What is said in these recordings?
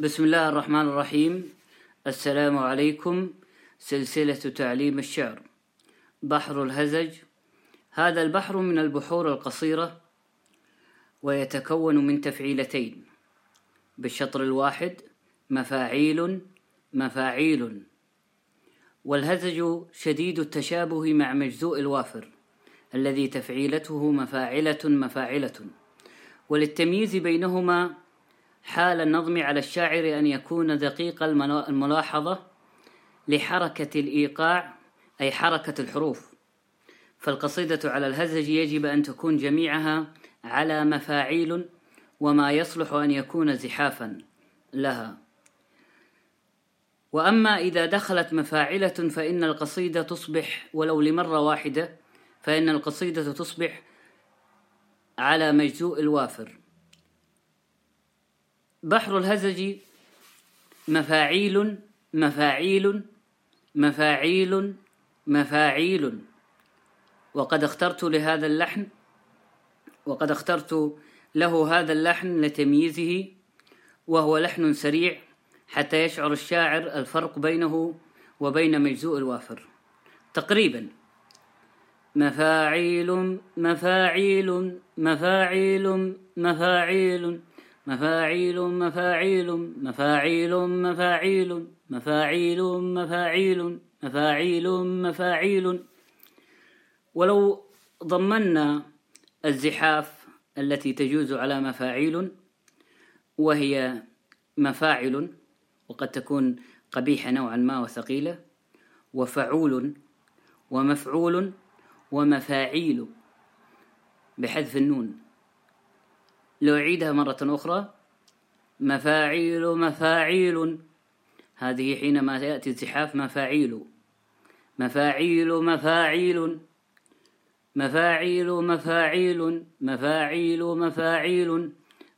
بسم الله الرحمن الرحيم السلام عليكم سلسلة تعليم الشعر بحر الهزج هذا البحر من البحور القصيرة ويتكون من تفعيلتين بالشطر الواحد مفاعيل مفاعيل والهزج شديد التشابه مع مجزوء الوافر الذي تفعيلته مفاعلة مفاعلة وللتمييز بينهما حال النظم على الشاعر أن يكون دقيق الملاحظة لحركة الإيقاع أي حركة الحروف. فالقصيدة على الهزج يجب أن تكون جميعها على مفاعيل وما يصلح أن يكون زحافا لها. وأما إذا دخلت مفاعلة فإن القصيدة تصبح ولو لمرة واحدة فإن القصيدة تصبح على مجزوء الوافر. بحر الهزج مفاعيل مفاعيل مفاعيل مفاعيل. وقد اخترت لهذا اللحن وقد اخترت له هذا اللحن لتمييزه وهو لحن سريع حتى يشعر الشاعر الفرق بينه وبين مجزوء الوافر. تقريبا مفاعيل مفاعيل مفاعيل مفاعيل. مفاعيل مفاعيل مفاعيل مفاعيل مفاعيل مفاعيل مفاعيل مفاعيل. ولو ضمنا الزحاف التي تجوز على مفاعيل وهي مفاعل وقد تكون قبيحة نوعا ما وثقيلة وفعول ومفعول ومفاعيل بحذف النون. لو أعيدها مرة أخرى مفاعيل مفاعيل. هذه حينما يأتي الزحاف مفاعيل. مفاعيل مفاعيل. مفاعيل مفاعيل. مفاعيل مفاعيل.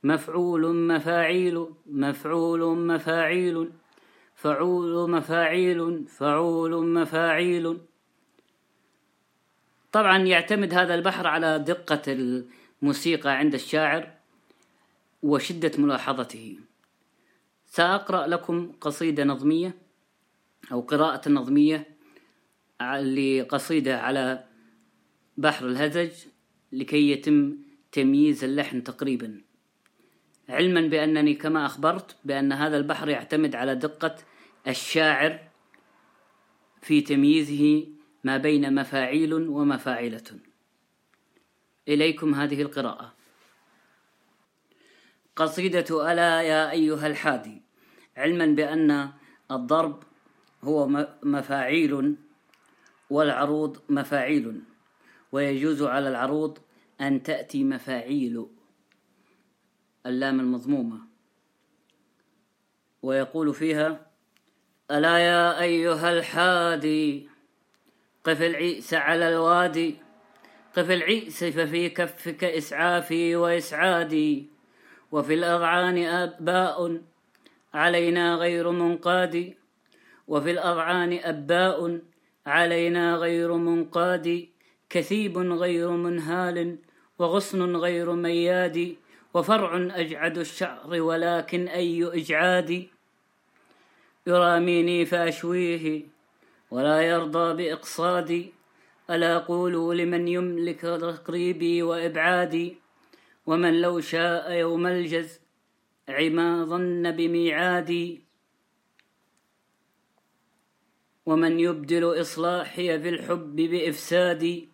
مفعول مفاعيل. مفعول مفاعيل. فعول مفاعيل. فعول مفاعيل. طبعا يعتمد هذا البحر على دقة الموسيقى عند الشاعر. وشدة ملاحظته. سأقرأ لكم قصيدة نظمية أو قراءة نظمية لقصيدة على بحر الهزج لكي يتم تمييز اللحن تقريبا. علما بأنني كما أخبرت بأن هذا البحر يعتمد على دقة الشاعر في تمييزه ما بين مفاعيل ومفاعلة إليكم هذه القراءة. قصيدة ألا يا أيها الحادي علما بأن الضرب هو مفاعيل والعروض مفاعيل ويجوز على العروض أن تأتي مفاعيل اللام المضمومة. ويقول فيها ألا يا أيها الحادي قف العيس على الوادي قف العيس ففي كفك إسعافي وإسعادي. وفي الأضعان أباء علينا غير منقاد. وفي الأضعان أباء علينا غير منقاد. كثيب غير منهال وغصن غير مياد. وفرع أجعد الشعر ولكن أي إجعاد. يراميني فأشويه ولا يرضى بإقصادي ألا قولوا لمن يملك تقريبي وإبعادي؟ ومن لو شاء يوم الجز عما ظن بميعادي ومن يبدل إصلاحي في الحب بإفسادي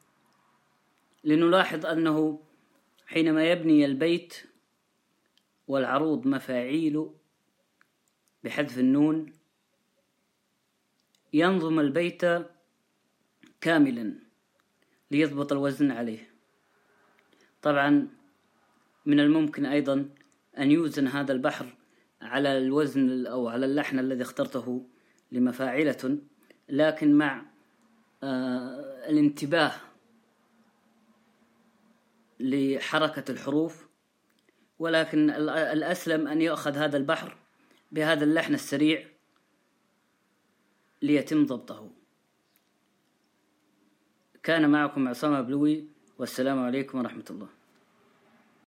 لنلاحظ أنه حينما يبني البيت والعروض مفاعيل بحذف النون ينظم البيت كاملا ليضبط الوزن عليه. طبعا من الممكن أيضا أن يوزن هذا البحر على الوزن أو على اللحن الذي اخترته لمفاعلة لكن مع آه الانتباه لحركة الحروف ولكن الأسلم أن يؤخذ هذا البحر بهذا اللحن السريع ليتم ضبطه. كان معكم عصام بلوي والسلام عليكم ورحمة الله.